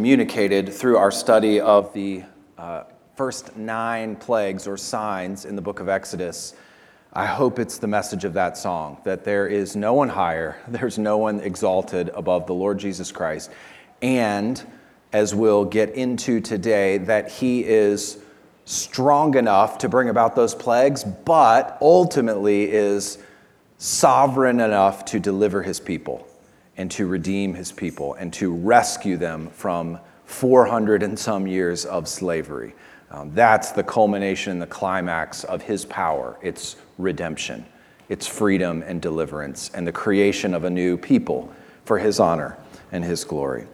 communicated through our study of the uh, first nine plagues or signs in the book of Exodus, I hope it's the message of that song that there is no one higher, there's no one exalted above the Lord Jesus Christ. And as we'll get into today, that he is strong enough to bring about those plagues, but ultimately is sovereign enough to deliver his people and to redeem his people and to rescue them from 400 and some years of slavery. Um, that's the culmination, the climax of his power. It's redemption, it's freedom and deliverance, and the creation of a new people for his honor and his glory.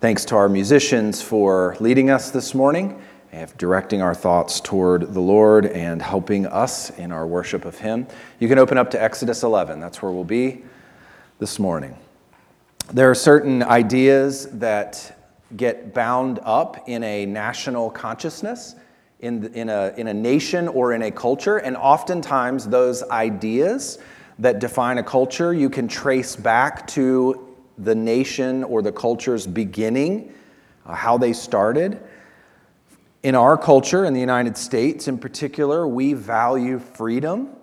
Thanks to our musicians for leading us this morning and directing our thoughts toward the Lord and helping us in our worship of Him. You can open up to Exodus 11. That's where we'll be this morning. There are certain ideas that get bound up in a national consciousness, in, in, a, in a nation or in a culture, and oftentimes those ideas that define a culture you can trace back to the nation or the culture's beginning, uh, how they started. In our culture, in the United States in particular, we value freedom.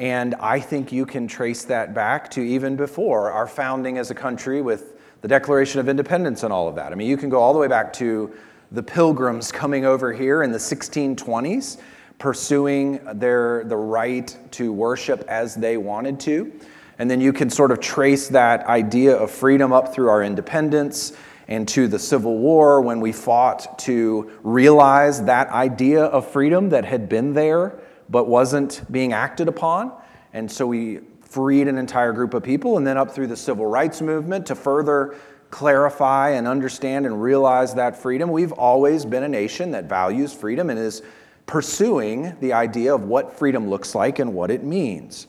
And I think you can trace that back to even before our founding as a country with the Declaration of Independence and all of that. I mean, you can go all the way back to the pilgrims coming over here in the 1620s, pursuing their, the right to worship as they wanted to. And then you can sort of trace that idea of freedom up through our independence and to the Civil War when we fought to realize that idea of freedom that had been there but wasn't being acted upon. And so we freed an entire group of people, and then up through the civil rights movement to further clarify and understand and realize that freedom. We've always been a nation that values freedom and is pursuing the idea of what freedom looks like and what it means.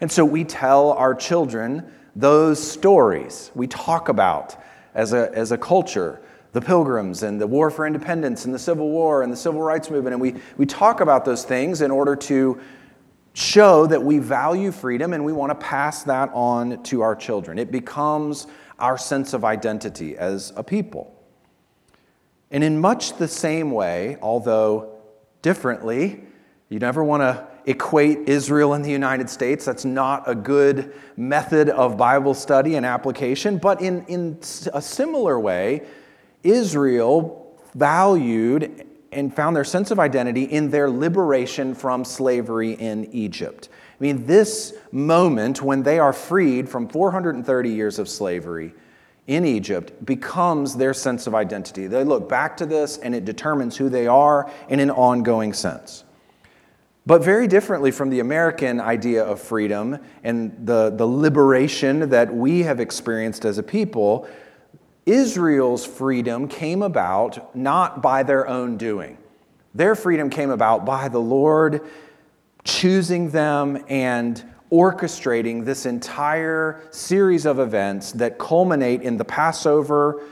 And so we tell our children those stories. We talk about as a, as a culture the pilgrims and the war for independence and the Civil War and the Civil Rights Movement. And we, we talk about those things in order to show that we value freedom and we want to pass that on to our children. It becomes our sense of identity as a people. And in much the same way, although differently, you never want to equate Israel and the United States. That's not a good method of Bible study and application. But in, in a similar way, Israel valued and found their sense of identity in their liberation from slavery in Egypt. I mean, this moment when they are freed from 430 years of slavery in Egypt becomes their sense of identity. They look back to this and it determines who they are in an ongoing sense. But very differently from the American idea of freedom and the, the liberation that we have experienced as a people, Israel's freedom came about not by their own doing. Their freedom came about by the Lord choosing them and orchestrating this entire series of events that culminate in the Passover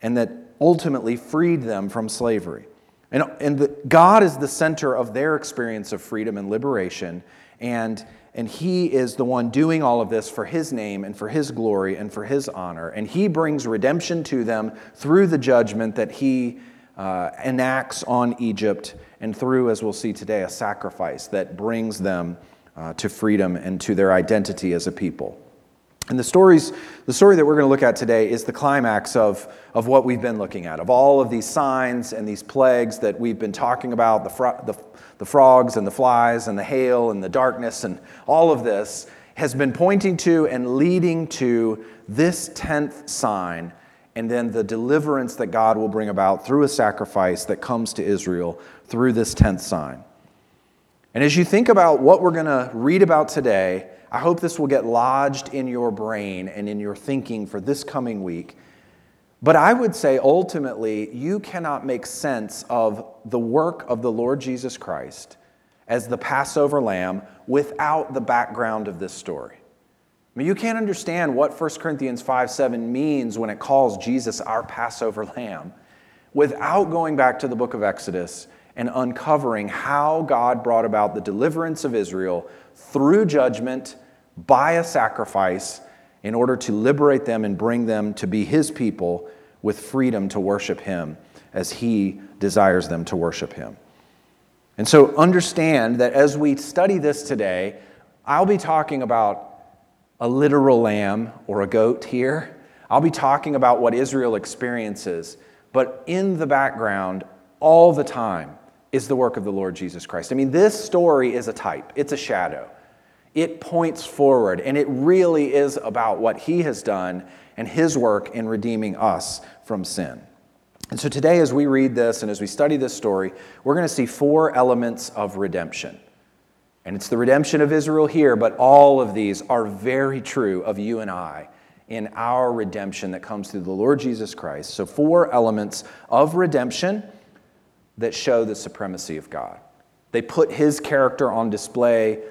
and that ultimately freed them from slavery. And, and the, God is the center of their experience of freedom and liberation. And, and He is the one doing all of this for His name and for His glory and for His honor. And He brings redemption to them through the judgment that He uh, enacts on Egypt and through, as we'll see today, a sacrifice that brings them uh, to freedom and to their identity as a people. And the, stories, the story that we're going to look at today is the climax of, of what we've been looking at, of all of these signs and these plagues that we've been talking about the, fro- the, the frogs and the flies and the hail and the darkness, and all of this has been pointing to and leading to this tenth sign, and then the deliverance that God will bring about through a sacrifice that comes to Israel through this tenth sign. And as you think about what we're going to read about today, I hope this will get lodged in your brain and in your thinking for this coming week. But I would say ultimately, you cannot make sense of the work of the Lord Jesus Christ as the Passover lamb without the background of this story. I mean, you can't understand what 1 Corinthians 5 7 means when it calls Jesus our Passover lamb without going back to the book of Exodus and uncovering how God brought about the deliverance of Israel through judgment by a sacrifice in order to liberate them and bring them to be his people with freedom to worship Him as He desires them to worship Him. And so understand that as we study this today, I'll be talking about a literal lamb or a goat here. I'll be talking about what Israel experiences, but in the background, all the time, is the work of the Lord Jesus Christ. I mean, this story is a type, it's a shadow. It points forward, and it really is about what He has done and His work in redeeming us from sin. And so today, as we read this and as we study this story, we're going to see four elements of redemption. And it's the redemption of Israel here, but all of these are very true of you and I in our redemption that comes through the Lord Jesus Christ. So, four elements of redemption that show the supremacy of God. They put his character on display,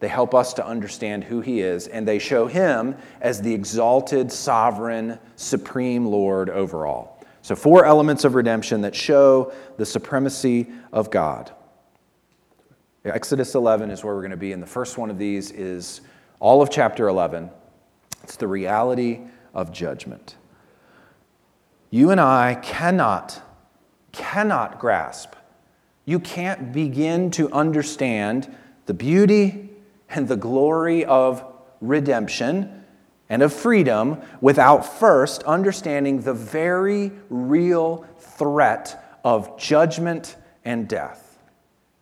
they help us to understand who he is, and they show him as the exalted, sovereign, supreme Lord over all. So, four elements of redemption that show the supremacy of God. Exodus 11 is where we're going to be, and the first one of these is all of chapter 11 it's the reality of judgment. You and I cannot, cannot grasp, you can't begin to understand the beauty and the glory of redemption and of freedom without first understanding the very real threat of judgment and death.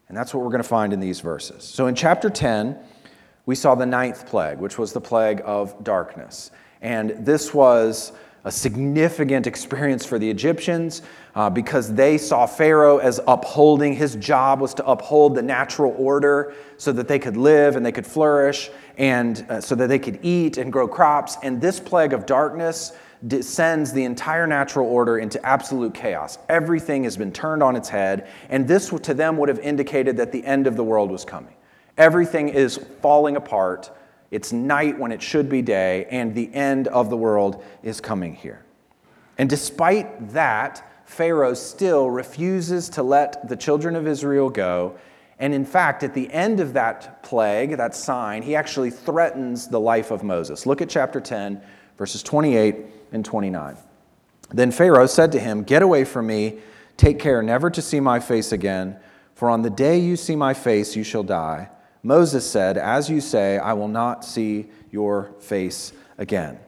And that's what we're going to find in these verses. So in chapter 10, we saw the ninth plague, which was the plague of darkness. And this was a significant experience for the Egyptians uh, because they saw Pharaoh as upholding. His job was to uphold the natural order so that they could live and they could flourish and uh, so that they could eat and grow crops. And this plague of darkness sends the entire natural order into absolute chaos. Everything has been turned on its head. And this to them would have indicated that the end of the world was coming. Everything is falling apart. It's night when it should be day, and the end of the world is coming here. And despite that, Pharaoh still refuses to let the children of Israel go. And in fact, at the end of that plague, that sign, he actually threatens the life of Moses. Look at chapter 10, verses 28 and 29. Then Pharaoh said to him, Get away from me, take care never to see my face again, for on the day you see my face, you shall die. Moses said, As you say, I will not see your face again.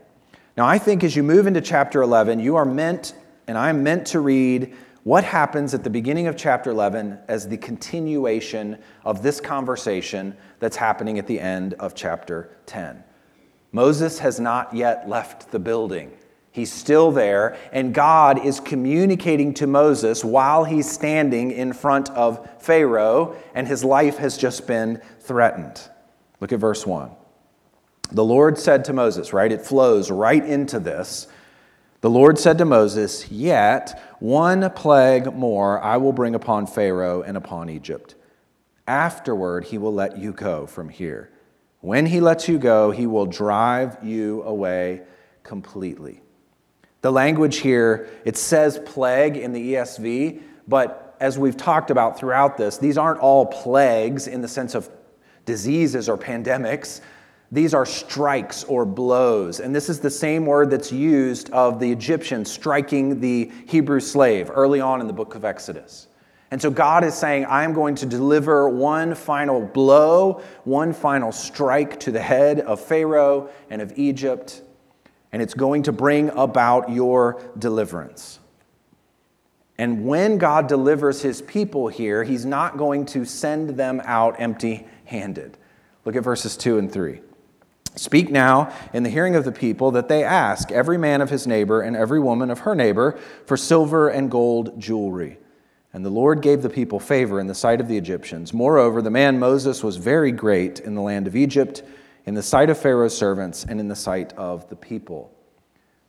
Now, I think as you move into chapter 11, you are meant, and I'm meant to read what happens at the beginning of chapter 11 as the continuation of this conversation that's happening at the end of chapter 10. Moses has not yet left the building. He's still there, and God is communicating to Moses while he's standing in front of Pharaoh, and his life has just been threatened. Look at verse 1. The Lord said to Moses, right? It flows right into this. The Lord said to Moses, Yet one plague more I will bring upon Pharaoh and upon Egypt. Afterward, he will let you go from here. When he lets you go, he will drive you away completely. The language here, it says plague in the ESV, but as we've talked about throughout this, these aren't all plagues in the sense of diseases or pandemics. These are strikes or blows. And this is the same word that's used of the Egyptians striking the Hebrew slave early on in the book of Exodus. And so God is saying, I'm going to deliver one final blow, one final strike to the head of Pharaoh and of Egypt and it's going to bring about your deliverance. And when God delivers his people here, he's not going to send them out empty handed. Look at verses 2 and 3. Speak now in the hearing of the people that they ask every man of his neighbor and every woman of her neighbor for silver and gold jewelry. And the Lord gave the people favor in the sight of the Egyptians. Moreover, the man Moses was very great in the land of Egypt in the sight of Pharaoh's servants and in the sight of the people.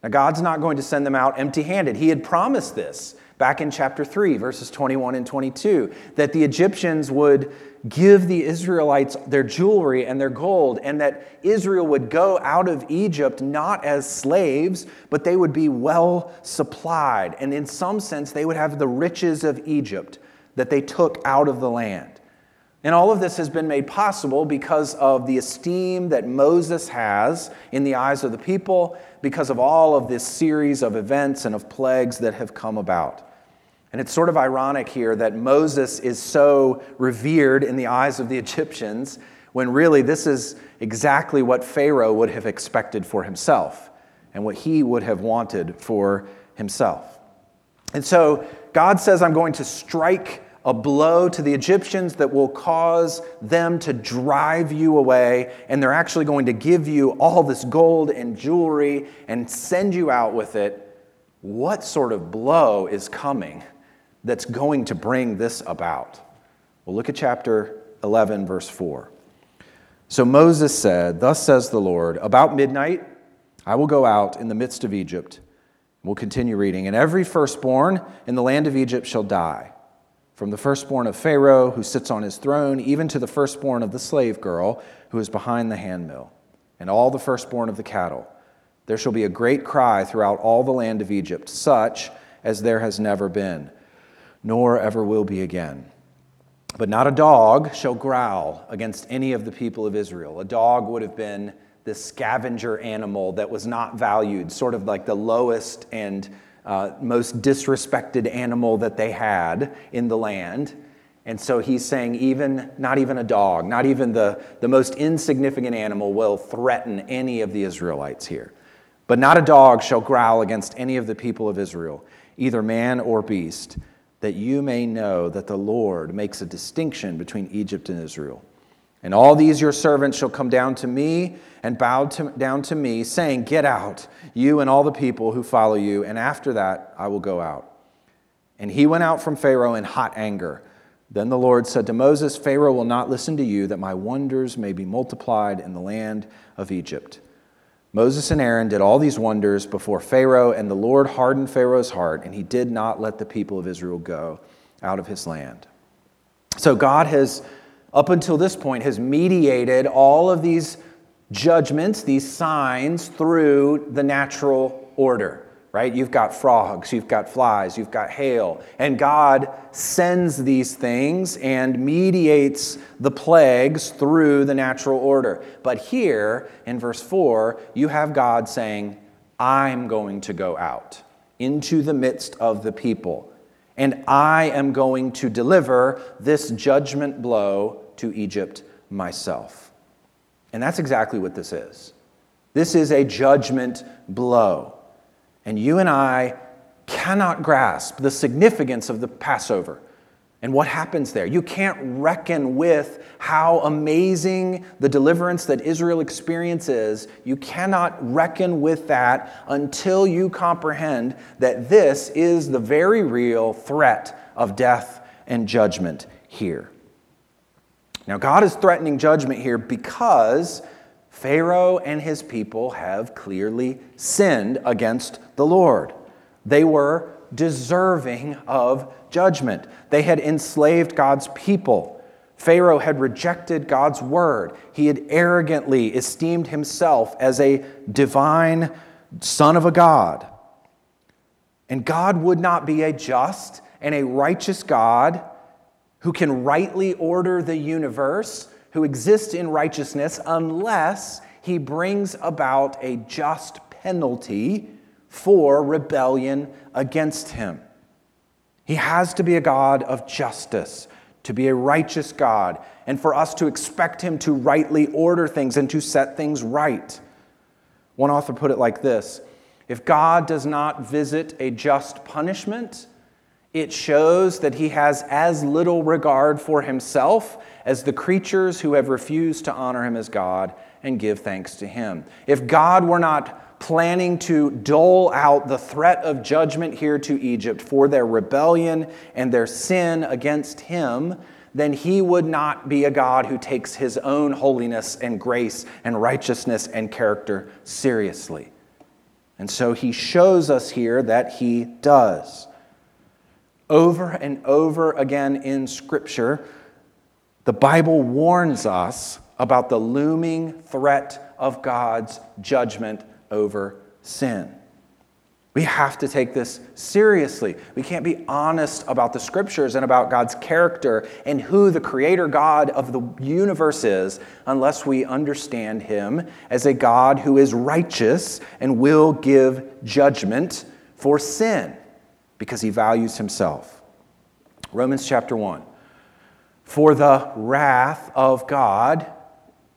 Now, God's not going to send them out empty handed. He had promised this back in chapter 3, verses 21 and 22, that the Egyptians would give the Israelites their jewelry and their gold, and that Israel would go out of Egypt not as slaves, but they would be well supplied. And in some sense, they would have the riches of Egypt that they took out of the land. And all of this has been made possible because of the esteem that Moses has in the eyes of the people, because of all of this series of events and of plagues that have come about. And it's sort of ironic here that Moses is so revered in the eyes of the Egyptians when really this is exactly what Pharaoh would have expected for himself and what he would have wanted for himself. And so God says, I'm going to strike a blow to the Egyptians that will cause them to drive you away, and they're actually going to give you all this gold and jewelry and send you out with it. What sort of blow is coming that's going to bring this about? Well, look at chapter 11, verse 4. So Moses said, Thus says the Lord, about midnight I will go out in the midst of Egypt. We'll continue reading. And every firstborn in the land of Egypt shall die from the firstborn of Pharaoh, who sits on his throne, even to the firstborn of the slave girl, who is behind the handmill, and all the firstborn of the cattle. There shall be a great cry throughout all the land of Egypt, such as there has never been, nor ever will be again. But not a dog shall growl against any of the people of Israel. A dog would have been the scavenger animal that was not valued, sort of like the lowest and uh, most disrespected animal that they had in the land. And so he's saying, even not even a dog, not even the, the most insignificant animal will threaten any of the Israelites here. But not a dog shall growl against any of the people of Israel, either man or beast, that you may know that the Lord makes a distinction between Egypt and Israel. And all these your servants shall come down to me and bow to, down to me, saying, Get out, you and all the people who follow you, and after that I will go out. And he went out from Pharaoh in hot anger. Then the Lord said to Moses, Pharaoh will not listen to you, that my wonders may be multiplied in the land of Egypt. Moses and Aaron did all these wonders before Pharaoh, and the Lord hardened Pharaoh's heart, and he did not let the people of Israel go out of his land. So God has up until this point, has mediated all of these judgments, these signs, through the natural order, right? You've got frogs, you've got flies, you've got hail, and God sends these things and mediates the plagues through the natural order. But here in verse 4, you have God saying, I'm going to go out into the midst of the people, and I am going to deliver this judgment blow to Egypt myself. And that's exactly what this is. This is a judgment blow. And you and I cannot grasp the significance of the Passover and what happens there. You can't reckon with how amazing the deliverance that Israel experiences. You cannot reckon with that until you comprehend that this is the very real threat of death and judgment here. Now, God is threatening judgment here because Pharaoh and his people have clearly sinned against the Lord. They were deserving of judgment. They had enslaved God's people. Pharaoh had rejected God's word. He had arrogantly esteemed himself as a divine son of a God. And God would not be a just and a righteous God who can rightly order the universe, who exists in righteousness, unless he brings about a just penalty for rebellion against him. He has to be a God of justice, to be a righteous God, and for us to expect him to rightly order things and to set things right. One author put it like this If God does not visit a just punishment, it shows that he has as little regard for himself as the creatures who have refused to honor him as God and give thanks to him. If God were not planning to dole out the threat of judgment here to Egypt for their rebellion and their sin against him, then he would not be a God who takes his own holiness and grace and righteousness and character seriously. And so he shows us here that he does. Over and over again in Scripture, the Bible warns us about the looming threat of God's judgment over sin. We have to take this seriously. We can't be honest about the scriptures and about God's character and who the creator God of the universe is unless we understand him as a God who is righteous and will give judgment for sin because he values himself. Romans chapter 1. For the wrath of God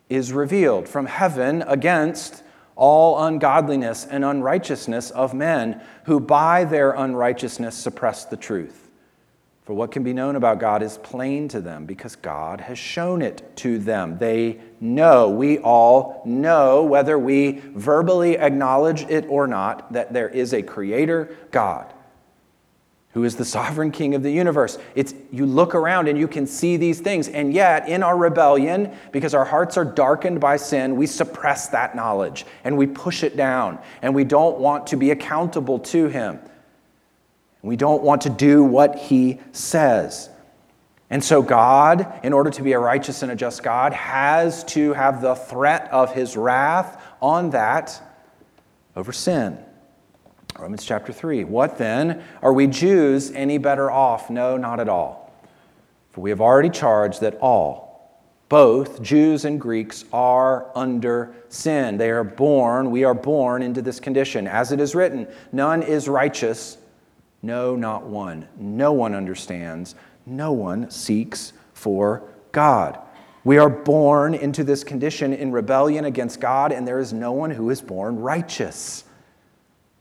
is revealed from heaven against all ungodliness and unrighteousness of men who by their unrighteousness suppress the truth. For what can be known about God is plain to them because God has shown it to them. They know, we all know, whether we verbally acknowledge it or not, that there is a creator God who is the sovereign king of the universe. It's, you look around and you can see these things. And yet, in our rebellion, because our hearts are darkened by sin, we suppress that knowledge and we push it down. And we don't want to be accountable to him. We don't want to do what he says. And so, God, in order to be a righteous and a just God, has to have the threat of his wrath on that over sin. Romans chapter 3. What then? Are we Jews any better off? No, not at all. For we have already charged that all, both Jews and Greeks, are under sin. They are born, we are born into this condition. As it is written, none is righteous, no, not one. No one understands, no one seeks for God. We are born into this condition in rebellion against God, and there is no one who is born righteous.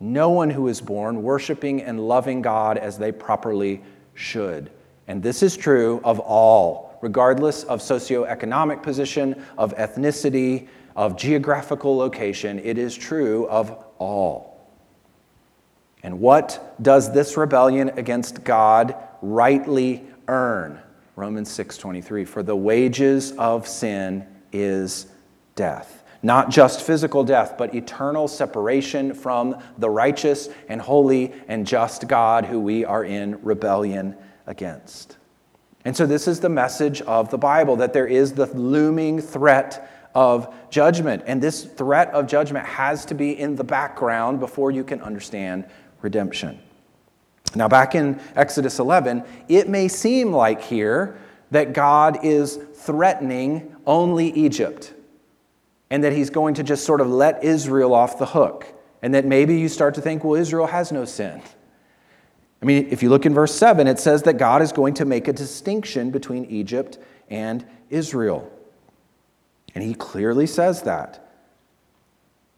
No one who is born worshiping and loving God as they properly should. And this is true of all, regardless of socioeconomic position, of ethnicity, of geographical location. It is true of all. And what does this rebellion against God rightly earn? Romans 6:23 For the wages of sin is death. Not just physical death, but eternal separation from the righteous and holy and just God who we are in rebellion against. And so, this is the message of the Bible that there is the looming threat of judgment. And this threat of judgment has to be in the background before you can understand redemption. Now, back in Exodus 11, it may seem like here that God is threatening only Egypt and that he's going to just sort of let Israel off the hook. And that maybe you start to think, well, Israel has no sin. I mean, if you look in verse 7, it says that God is going to make a distinction between Egypt and Israel. And he clearly says that.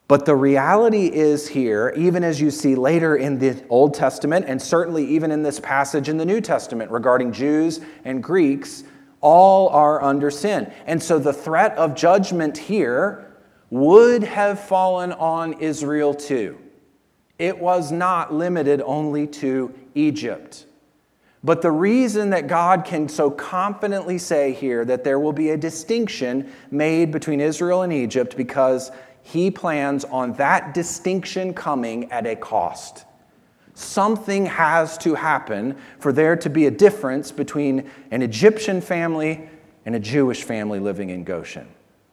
But the reality is here, even as you see later in the Old Testament, and certainly even in this passage in the New Testament regarding Jews and Greeks, all are under sin. And so the threat of judgment here would have fallen on Israel too. It was not limited only to Egypt. But the reason that God can so confidently say here that there will be a distinction made between Israel and Egypt because he plans on that distinction coming at a cost. Something has to happen for there to be a difference between an Egyptian family and a Jewish family living in Goshen.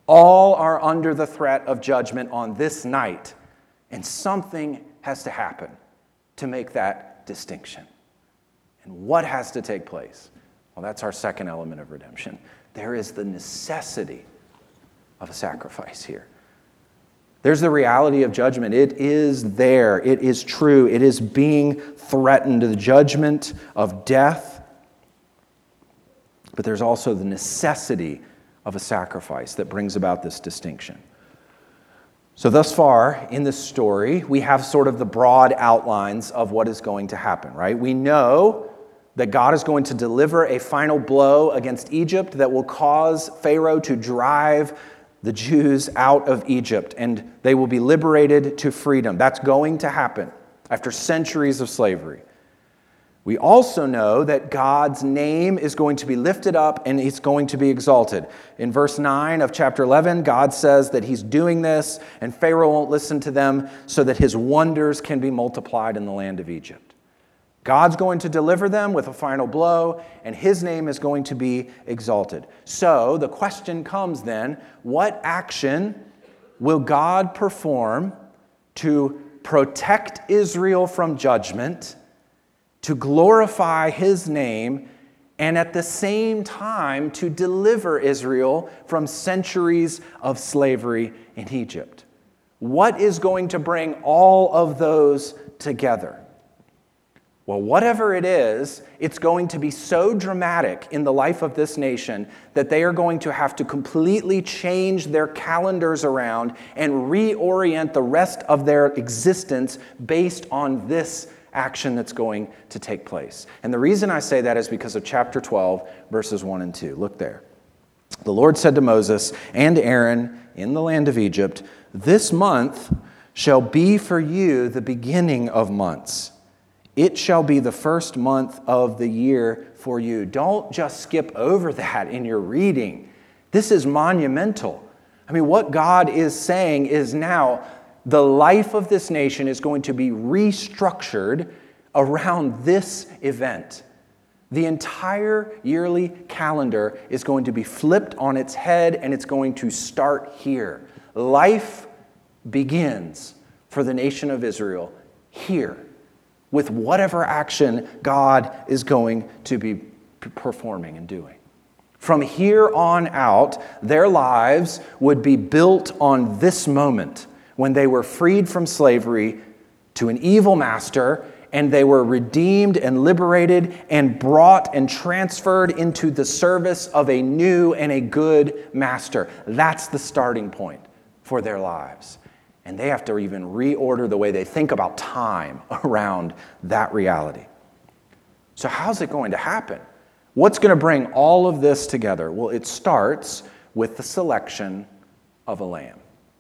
All are under the threat of judgment on this night, and something has to happen to make that distinction. And what has to take place? Well, that's our second element of redemption. There is the necessity of a sacrifice here. There's the reality of judgment. It is there. It is true. It is being threatened, the judgment of death. But there's also the necessity of a sacrifice that brings about this distinction. So, thus far in this story, we have sort of the broad outlines of what is going to happen, right? We know that God is going to deliver a final blow against Egypt that will cause Pharaoh to drive the Jews out of Egypt and they will be liberated to freedom. That's going to happen after centuries of slavery. We also know that God's name is going to be lifted up and it's going to be exalted. In verse 9 of chapter 11, God says that he's doing this and Pharaoh won't listen to them so that his wonders can be multiplied in the land of Egypt. God's going to deliver them with a final blow, and his name is going to be exalted. So the question comes then what action will God perform to protect Israel from judgment, to glorify his name, and at the same time to deliver Israel from centuries of slavery in Egypt. What is going to bring all of those together? Well, whatever it is, it's going to be so dramatic in the life of this nation that they are going to have to completely change their calendars around and reorient the rest of their existence based on this action that's going to take place. And the reason I say that is because of chapter 12, verses 1 and 2. Look there. The Lord said to Moses and Aaron in the land of Egypt, This month shall be for you the beginning of months. It shall be the first month of the year for you. Don't just skip over that in your reading. This is monumental. I mean, what God is saying is now the life of this nation is going to be restructured around this event. The entire yearly calendar is going to be flipped on its head and it's going to start here. Life begins for the nation of Israel here with whatever action God is going to be performing and doing. From here on out, their lives would be built on this moment when they were freed from slavery to an evil master and they were redeemed and liberated and brought and transferred into the service of a new and a good master. That's the starting point for their lives. And they have to even reorder the way they think about time around that reality. So, how's it going to happen? What's going to bring all of this together? Well, it starts with the selection of a lamb.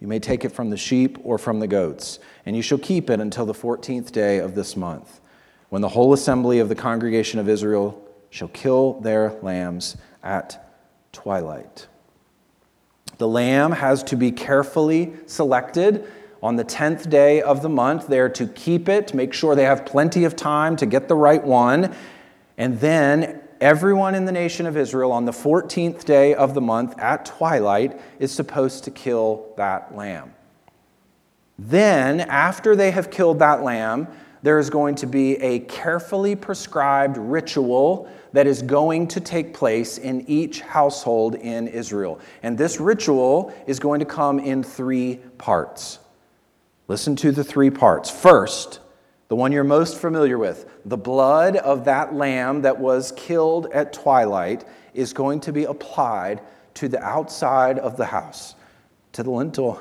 You may take it from the sheep or from the goats, and you shall keep it until the fourteenth day of this month, when the whole assembly of the congregation of Israel shall kill their lambs at twilight. The lamb has to be carefully selected on the 10th day of the month. They're to keep it, make sure they have plenty of time to get the right one. And then everyone in the nation of Israel on the 14th day of the month at twilight is supposed to kill that lamb. Then, after they have killed that lamb, there is going to be a carefully prescribed ritual that is going to take place in each household in Israel. And this ritual is going to come in three parts. Listen to the three parts. First, the one you're most familiar with, the blood of that lamb that was killed at twilight is going to be applied to the outside of the house, to the lintel.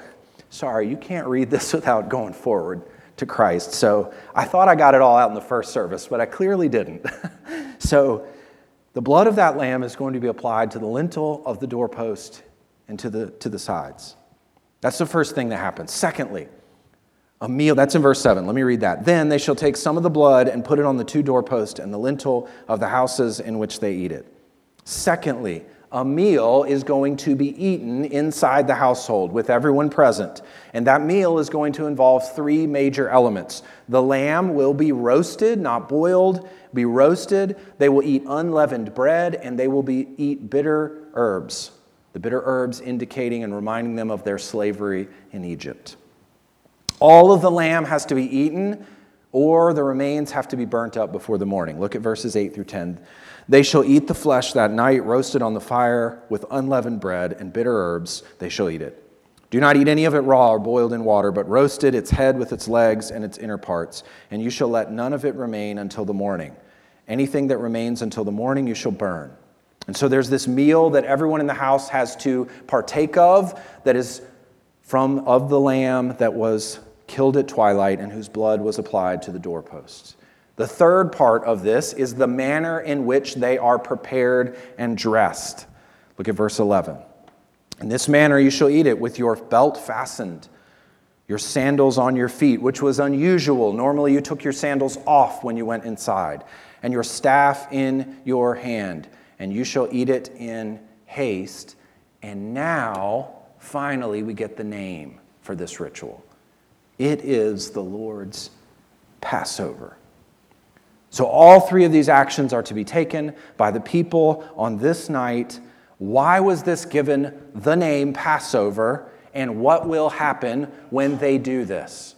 Sorry, you can't read this without going forward to Christ. So I thought I got it all out in the first service, but I clearly didn't. so the blood of that lamb is going to be applied to the lintel of the doorpost and to the, to the sides. That's the first thing that happens. Secondly, a meal, that's in verse 7. Let me read that. Then they shall take some of the blood and put it on the two doorposts and the lintel of the houses in which they eat it. Secondly, a meal is going to be eaten inside the household with everyone present. And that meal is going to involve three major elements. The lamb will be roasted, not boiled, be roasted. They will eat unleavened bread, and they will be, eat bitter herbs. The bitter herbs indicating and reminding them of their slavery in Egypt. All of the lamb has to be eaten, or the remains have to be burnt up before the morning. Look at verses 8 through 10. They shall eat the flesh that night, roasted on the fire with unleavened bread and bitter herbs. They shall eat it. Do not eat any of it raw or boiled in water, but roasted, its head with its legs and its inner parts, and you shall let none of it remain until the morning. Anything that remains until the morning you shall burn. And so there's this meal that everyone in the house has to partake of that is from of the lamb that was killed at twilight and whose blood was applied to the doorposts. The third part of this is the manner in which they are prepared and dressed. Look at verse 11. In this manner you shall eat it with your belt fastened, your sandals on your feet, which was unusual. Normally, you took your sandals off when you went inside, and your staff in your hand, and you shall eat it in haste. And now, finally, we get the name for this ritual it is the Lord's Passover. So, all three of these actions are to be taken by the people on this night. Why was this given the name Passover? And what will happen when they do this?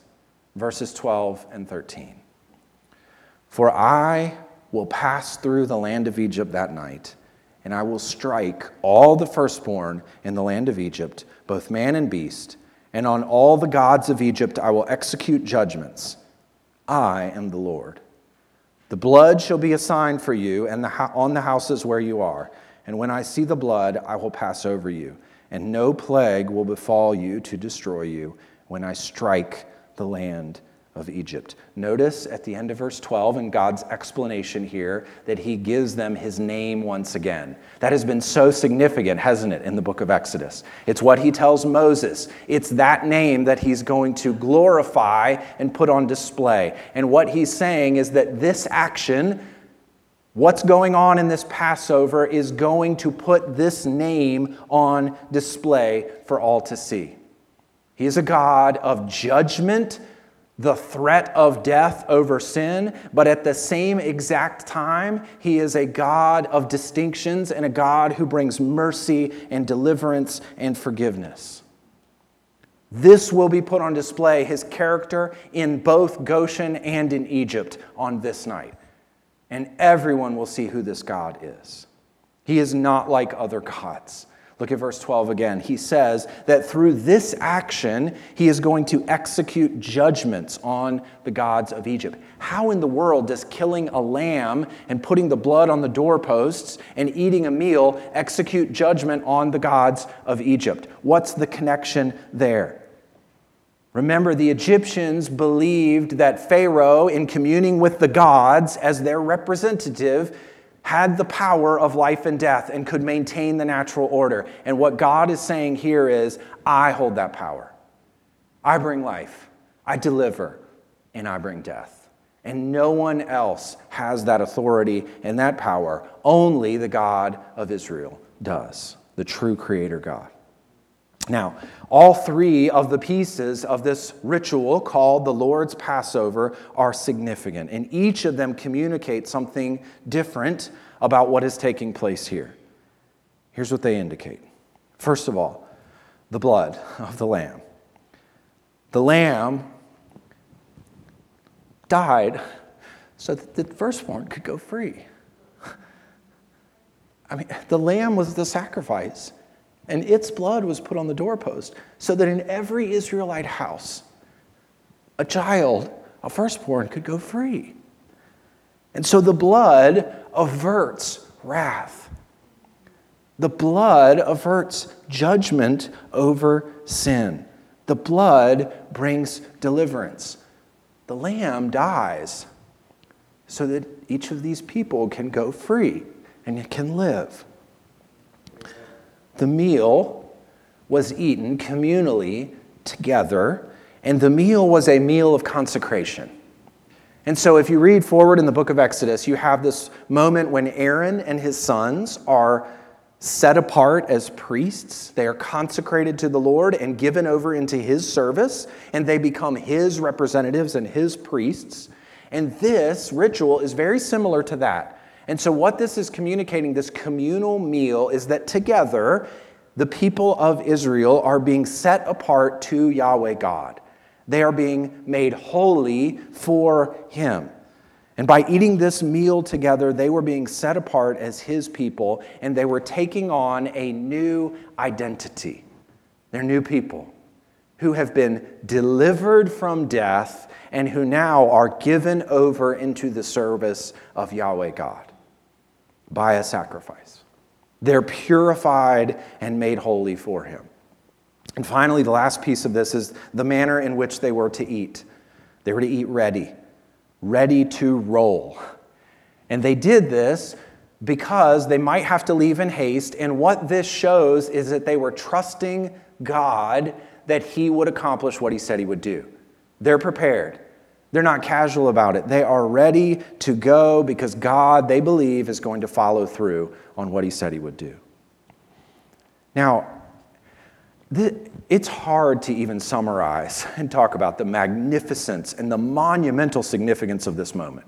Verses 12 and 13. For I will pass through the land of Egypt that night, and I will strike all the firstborn in the land of Egypt, both man and beast, and on all the gods of Egypt I will execute judgments. I am the Lord. The blood shall be a sign for you and on the houses where you are. And when I see the blood, I will pass over you, and no plague will befall you to destroy you when I strike the land of Egypt. Notice at the end of verse 12 in God's explanation here that he gives them his name once again. That has been so significant, hasn't it, in the book of Exodus? It's what he tells Moses. It's that name that he's going to glorify and put on display. And what he's saying is that this action, what's going on in this Passover, is going to put this name on display for all to see. He is a God of judgment the threat of death over sin, but at the same exact time, he is a God of distinctions and a God who brings mercy and deliverance and forgiveness. This will be put on display, his character in both Goshen and in Egypt on this night. And everyone will see who this God is. He is not like other gods. Look at verse 12 again. He says that through this action, he is going to execute judgments on the gods of Egypt. How in the world does killing a lamb and putting the blood on the doorposts and eating a meal execute judgment on the gods of Egypt? What's the connection there? Remember, the Egyptians believed that Pharaoh, in communing with the gods as their representative, had the power of life and death and could maintain the natural order. And what God is saying here is, I hold that power. I bring life, I deliver, and I bring death. And no one else has that authority and that power. Only the God of Israel does, the true creator God. Now, all three of the pieces of this ritual called the Lord's Passover are significant, and each of them communicates something different about what is taking place here. Here's what they indicate. First of all, the blood of the lamb. The lamb died so that the firstborn could go free. I mean, the lamb was the sacrifice and its blood was put on the doorpost, so that in every Israelite house, a child, a firstborn, could go free. And so the blood averts wrath. The blood averts judgment over sin. The blood brings deliverance. The lamb dies so that each of these people can go free and can live. The meal was eaten communally together, and the meal was a meal of consecration. And so, if you read forward in the book of Exodus, you have this moment when Aaron and his sons are set apart as priests. They are consecrated to the Lord and given over into his service, and they become his representatives and his priests. And this ritual is very similar to that. And so, what this is communicating, this communal meal, is that together, the people of Israel are being set apart to Yahweh God. They are being made holy for Him. And by eating this meal together, they were being set apart as His people, and they were taking on a new identity. They're new people who have been delivered from death and who now are given over into the service of Yahweh God by a sacrifice. They're purified and made holy for him. And finally, the last piece of this is the manner in which they were to eat. They were to eat ready, ready to roll. And they did this because they might have to leave in haste. And what this shows is that they were trusting God that he would accomplish what he said he would do. They're prepared. They're not casual about it. They are ready to go because God, they believe, is going to follow through on what he said he would do. Now, it's hard to even summarize and talk about the magnificence and the monumental significance of this moment.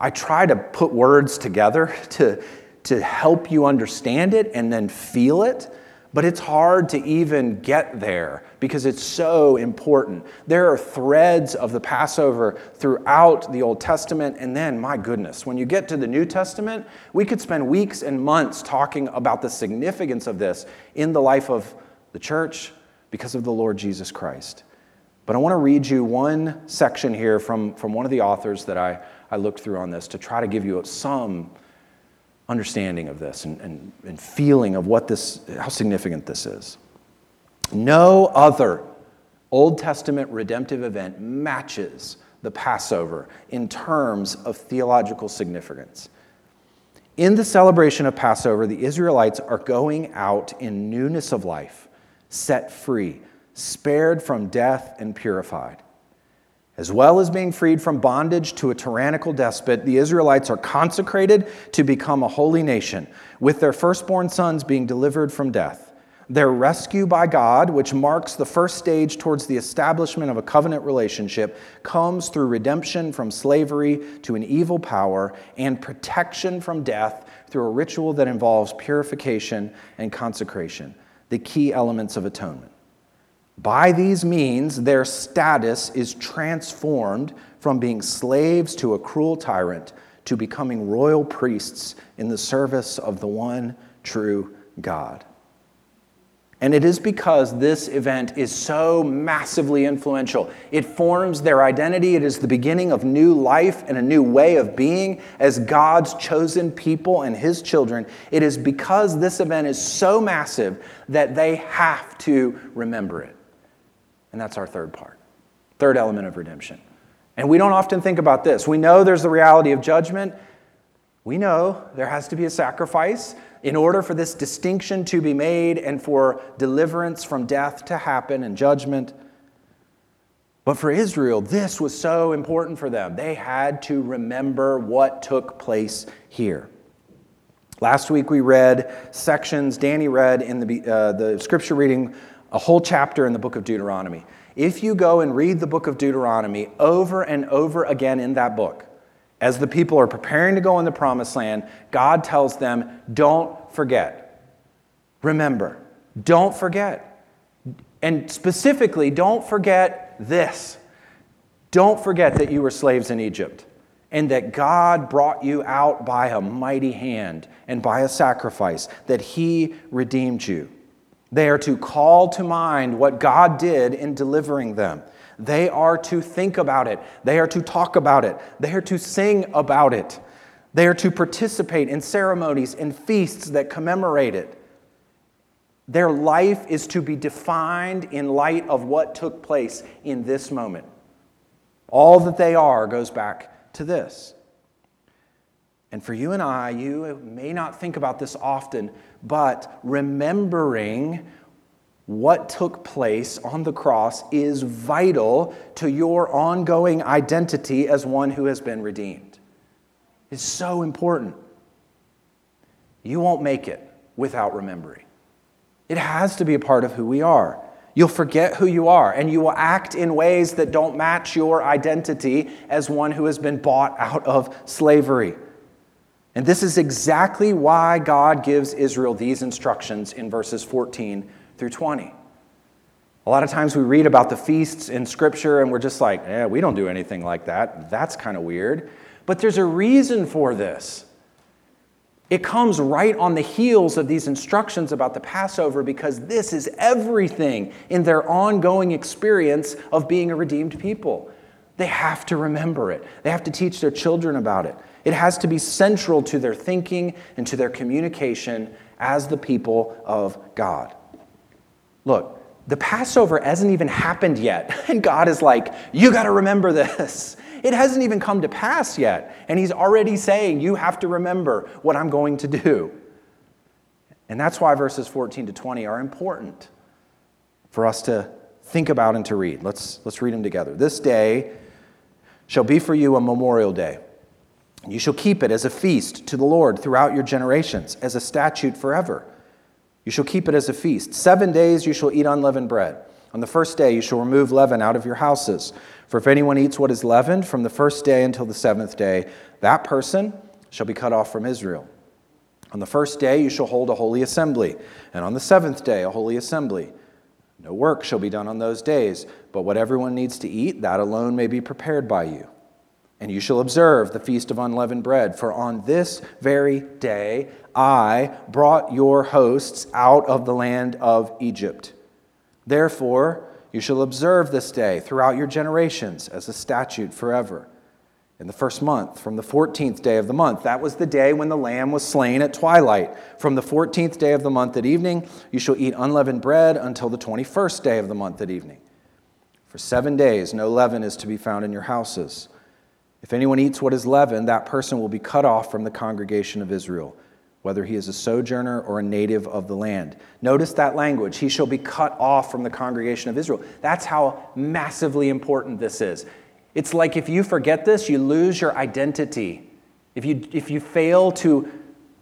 I try to put words together to, to help you understand it and then feel it. But it's hard to even get there because it's so important. There are threads of the Passover throughout the Old Testament. And then, my goodness, when you get to the New Testament, we could spend weeks and months talking about the significance of this in the life of the church because of the Lord Jesus Christ. But I want to read you one section here from, from one of the authors that I, I looked through on this to try to give you some understanding of this and, and, and feeling of what this, how significant this is. No other Old Testament redemptive event matches the Passover in terms of theological significance. In the celebration of Passover, the Israelites are going out in newness of life, set free, spared from death, and purified. As well as being freed from bondage to a tyrannical despot, the Israelites are consecrated to become a holy nation, with their firstborn sons being delivered from death. Their rescue by God, which marks the first stage towards the establishment of a covenant relationship, comes through redemption from slavery to an evil power and protection from death through a ritual that involves purification and consecration, the key elements of atonement. By these means, their status is transformed from being slaves to a cruel tyrant to becoming royal priests in the service of the one true God. And it is because this event is so massively influential. It forms their identity. It is the beginning of new life and a new way of being as God's chosen people and His children. It is because this event is so massive that they have to remember it. And that's our third part, third element of redemption. And we don't often think about this. We know there's the reality of judgment. We know there has to be a sacrifice in order for this distinction to be made and for deliverance from death to happen and judgment. But for Israel, this was so important for them. They had to remember what took place here. Last week we read sections, Danny read in the, uh, the scripture reading a whole chapter in the book of Deuteronomy. If you go and read the book of Deuteronomy over and over again in that book, as the people are preparing to go in the promised land, God tells them, don't forget. Remember, don't forget. And specifically, don't forget this. Don't forget that you were slaves in Egypt and that God brought you out by a mighty hand and by a sacrifice, that He redeemed you. They are to call to mind what God did in delivering them. They are to think about it. They are to talk about it. They are to sing about it. They are to participate in ceremonies and feasts that commemorate it. Their life is to be defined in light of what took place in this moment. All that they are goes back to this. And for you and I, you may not think about this often, but remembering what took place on the cross is vital to your ongoing identity as one who has been redeemed. It's so important. You won't make it without remembering. It has to be a part of who we are. You'll forget who you are, and you will act in ways that don't match your identity as one who has been bought out of slavery. And this is exactly why God gives Israel these instructions in verses 14 through 20. A lot of times we read about the feasts in Scripture and we're just like, yeah, we don't do anything like that. That's kind of weird. But there's a reason for this. It comes right on the heels of these instructions about the Passover because this is everything in their ongoing experience of being a redeemed people. They have to remember it, they have to teach their children about it. It has to be central to their thinking and to their communication as the people of God. Look, the Passover hasn't even happened yet. And God is like, you got to remember this. It hasn't even come to pass yet. And He's already saying, you have to remember what I'm going to do. And that's why verses 14 to 20 are important. for us to think about and to read. Let's, let's read them together. This day shall be for you a memorial day. You shall keep it as a feast to the Lord throughout your generations, as a statute forever. You shall keep it as a feast. Seven days you shall eat unleavened bread. On the first day you shall remove leaven out of your houses. For if anyone eats what is leavened from the first day until the seventh day, that person shall be cut off from Israel. On the first day you shall hold a holy assembly, and on the seventh day a holy assembly. No work shall be done on those days, but what everyone needs to eat, that alone may be prepared by you. And you shall observe the feast of unleavened bread, for on this very day I brought your hosts out of the land of Egypt. Therefore, you shall observe this day throughout your generations as a statute forever in the first month, from the 14th day of the month. That was the day when the lamb was slain at twilight. From the 14th day of the month at evening, you shall eat unleavened bread until the 21st day of the month at evening. For seven days, no leaven is to be found in your houses. If anyone eats what is leavened, that person will be cut off from the congregation of Israel, whether he is a sojourner or a native of the land. Notice that language. He shall be cut off from the congregation of Israel. That's how massively important this is. It's like if you forget this, you lose your identity. If you, if you fail to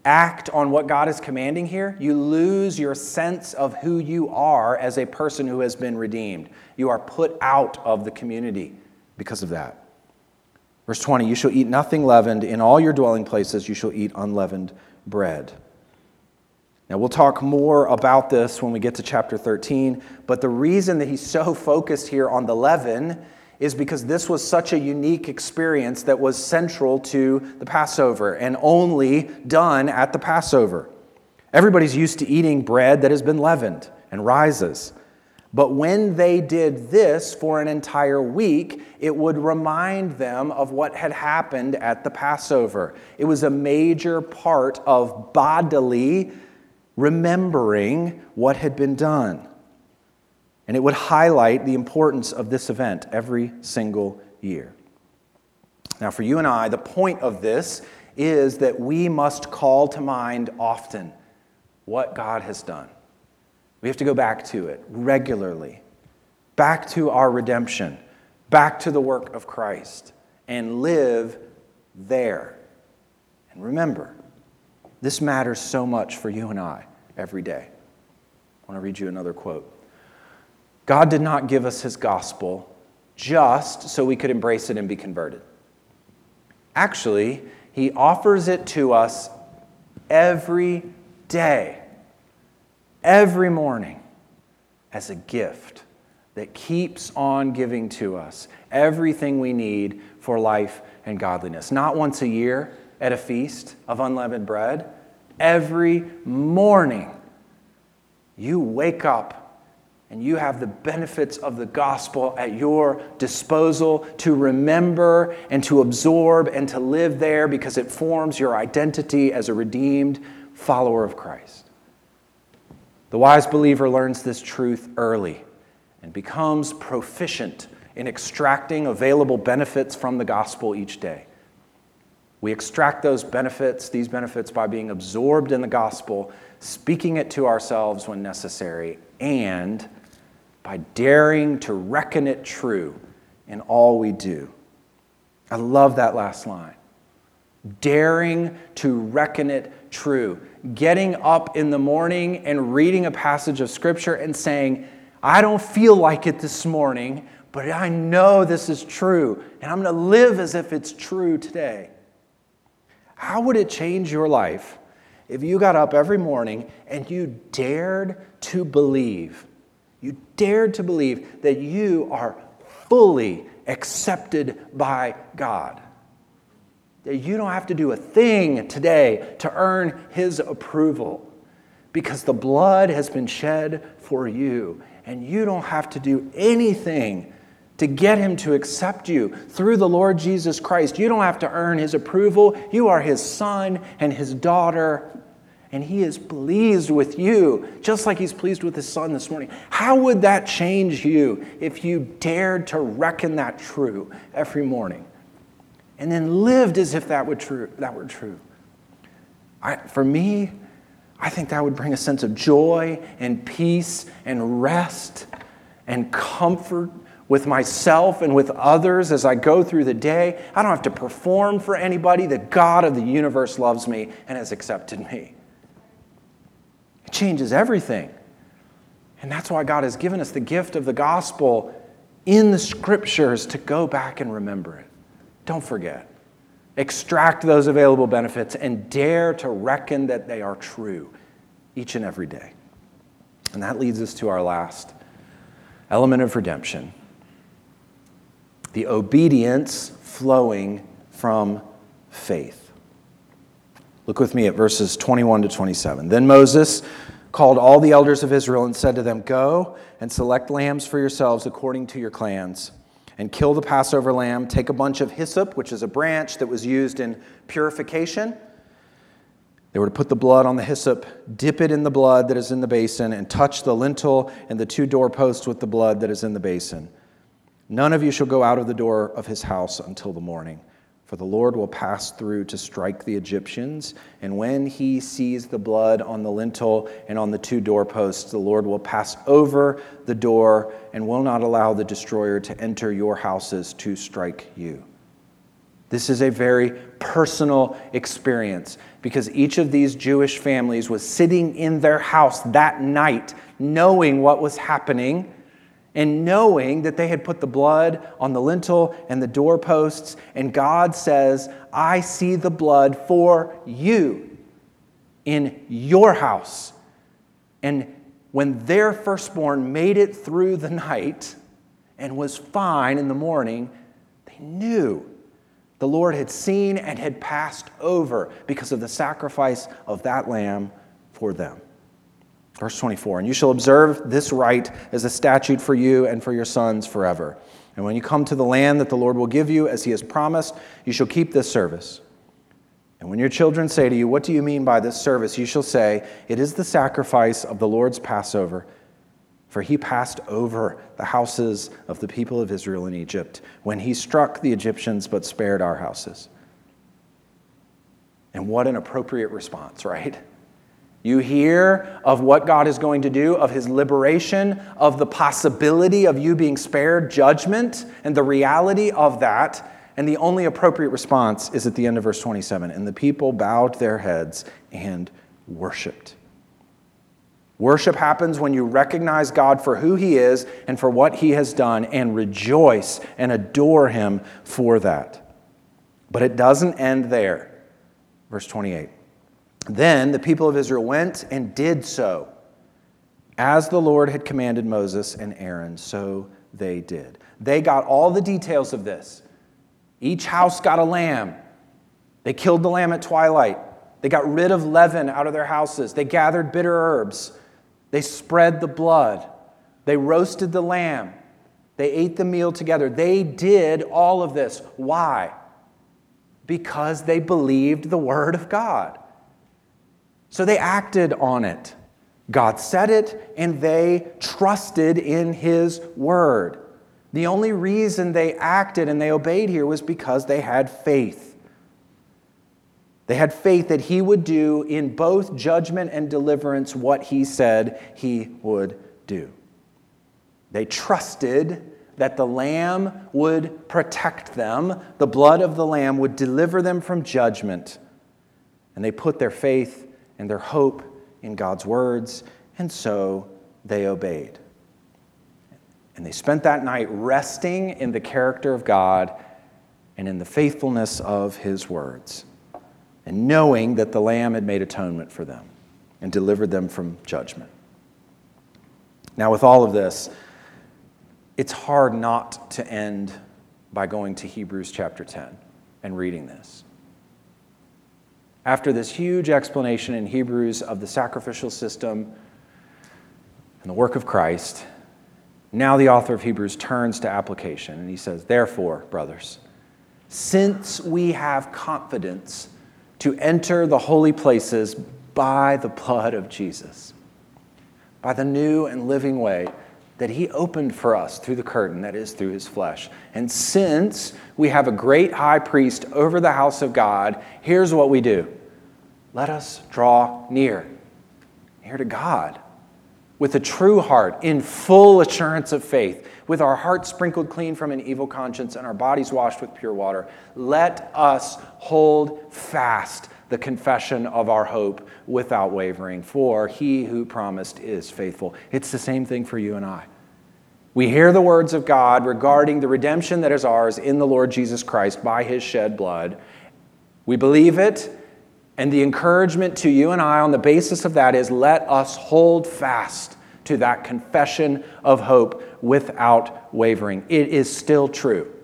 act on what God is commanding here, you lose your sense of who you are as a person who has been redeemed. You are put out of the community because of that. Verse 20 You shall eat nothing leavened. In all your dwelling places, you shall eat unleavened bread. Now, we'll talk more about this when we get to chapter 13, but the reason that he's so focused here on the leaven is because this was such a unique experience that was central to the Passover and only done at the Passover. Everybody's used to eating bread that has been leavened and rises. But when they did this for an entire week, it would remind them of what had happened at the Passover. It was a major part of bodily remembering what had been done. And it would highlight the importance of this event every single year. Now, for you and I, the point of this is that we must call to mind often what God has done. We have to go back to it regularly, back to our redemption, back to the work of Christ, and live there. And remember, this matters so much for you and I every day. I want to read you another quote. God did not give us his gospel just so we could embrace it and be converted. Actually, he offers it to us every day, every morning, as a gift that keeps on giving to us everything we need for life and godliness. Not once a year at a feast of unleavened bread, every morning you wake up and you have the benefits of the gospel at your disposal to remember and to absorb and to live there because it forms your identity as a redeemed follower of Christ. The wise believer learns this truth early and becomes proficient in extracting available benefits from the gospel each day. We extract those benefits, these benefits, by being absorbed in the gospel, speaking it to ourselves when necessary, and by daring to reckon it true in all we do. I love that last line. Daring to reckon it true. Getting up in the morning and reading a passage of Scripture and saying, I don't feel like it this morning, but I know this is true, and I'm going to live as if it's true today. How would it change your life if you got up every morning and you dared to believe you dared to believe that you are fully accepted by God. That you don't have to do a thing today to earn His approval because the blood has been shed for you, and you don't have to do anything to get Him to accept you through the Lord Jesus Christ. You don't have to earn His approval. You are His son and His daughter and he is pleased with you, just like he's pleased with his son this morning. How would that change you if you dared to reckon that true every morning and then lived as if that were true? That were true? I, for me, I think that would bring a sense of joy and peace and rest and comfort with myself and with others as I go through the day. I don't have to perform for anybody. The God of the universe loves me and has accepted me. It changes everything. And that's why God has given us the gift of the gospel in the scriptures to go back and remember it. Don't forget. Extract those available benefits and dare to reckon that they are true each and every day. And that leads us to our last element of redemption the obedience flowing from faith. Look with me at verses 21 to 27. Then Moses called all the elders of Israel and said to them, Go and select lambs for yourselves according to your clans, and kill the Passover lamb. Take a bunch of hyssop, which is a branch that was used in purification. They were to put the blood on the hyssop, dip it in the blood that is in the basin, and touch the lintel and the two doorposts with the blood that is in the basin. None of you shall go out of the door of his house until the morning, for the Lord will pass through to strike the Egyptians. And when he sees the blood on the lintel and on the two doorposts, the Lord will pass over the door and will not allow the destroyer to enter your houses to strike you. This is a very personal experience because each of these Jewish families was sitting in their house that night knowing what was happening and knowing that they had put the blood on the lintel and the doorposts, and God says, I see the blood for you in your house. And when their firstborn made it through the night and was fine in the morning, they knew the Lord had seen and had passed over because of the sacrifice of that lamb for them. Verse 24, and you shall observe this rite as a statute for you and for your sons forever. And when you come to the land that the Lord will give you, as he has promised, you shall keep this service. And when your children say to you, What do you mean by this service? you shall say, It is the sacrifice of the Lord's Passover. For he passed over the houses of the people of Israel in Egypt when he struck the Egyptians but spared our houses. And what an appropriate response, right? You hear of what God is going to do, of his liberation, of the possibility of you being spared judgment, and the reality of that. And the only appropriate response is at the end of verse 27 and the people bowed their heads and worshiped. Worship happens when you recognize God for who He is and for what He has done and rejoice and adore Him for that. But it doesn't end there. Verse 28. Then the people of Israel went and did so. As the Lord had commanded Moses and Aaron, so they did. They got all the details of this. Each house got a lamb. They killed the lamb at twilight. They got rid of leaven out of their houses. They gathered bitter herbs. They spread the blood. They roasted the lamb. They ate the meal together. They did all of this. Why? Because they believed the word of God. So they acted on it. God said it, and they trusted in His word. The only reason they acted and they obeyed here was because they had faith. They had faith that He would do in both judgment and deliverance what He said He would do. They trusted that the Lamb would protect them, the blood of the Lamb would deliver them from judgment. And they put their faith and their hope in God's words, and so they obeyed. And they spent that night resting in the character of God and in the faithfulness of his words, and knowing that the Lamb had made atonement for them and delivered them from judgment. Now, with all of this, it's hard not to end by going to Hebrews chapter 10 and reading this after this huge explanation in Hebrews of the sacrificial system and the work of Christ, now the author of Hebrews turns to application and he says, Therefore, brothers, since we have confidence to enter the holy places by the blood of Jesus, by the new and living way that he opened for us through the curtain, that is, through his flesh. And since we have a great high priest over the house of God, here's what we do let us draw near near to God with a true heart, in full assurance of faith, with our hearts sprinkled clean from an evil conscience and our bodies washed with pure water, let us hold fast the confession of our hope without wavering, for he who promised is faithful. It's the same thing for you and I. We hear the words of God regarding the redemption that is ours in the Lord Jesus Christ by his shed blood. We believe it, and the encouragement to you and I on the basis of that is let us hold fast to that confession of hope without wavering. It is still true.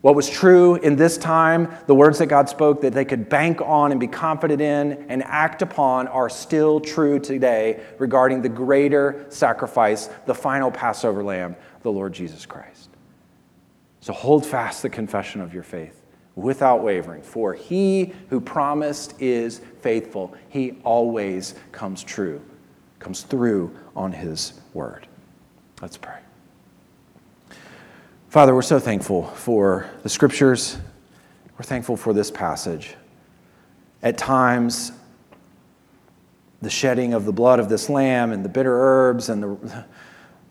What was true in this time, the words that God spoke that they could bank on and be confident in and act upon, are still true today regarding the greater sacrifice, the final Passover lamb, the Lord Jesus Christ. So hold fast the confession of your faith without wavering, for he who promised is faithful. He always comes true, comes through on his word. Let's pray. Father, we're so thankful for the scriptures. We're thankful for this passage. At times, the shedding of the blood of this lamb and the bitter herbs and the,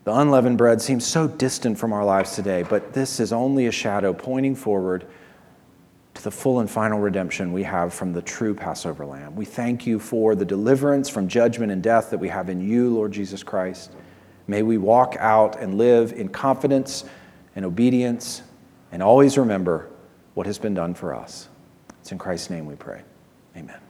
the unleavened bread seems so distant from our lives today, but this is only a shadow pointing forward to the full and final redemption we have from the true Passover lamb. We thank you for the deliverance from judgment and death that we have in you, Lord Jesus Christ. May we walk out and live in confidence and obedience, and always remember what has been done for us. It's in Christ's name we pray. Amen.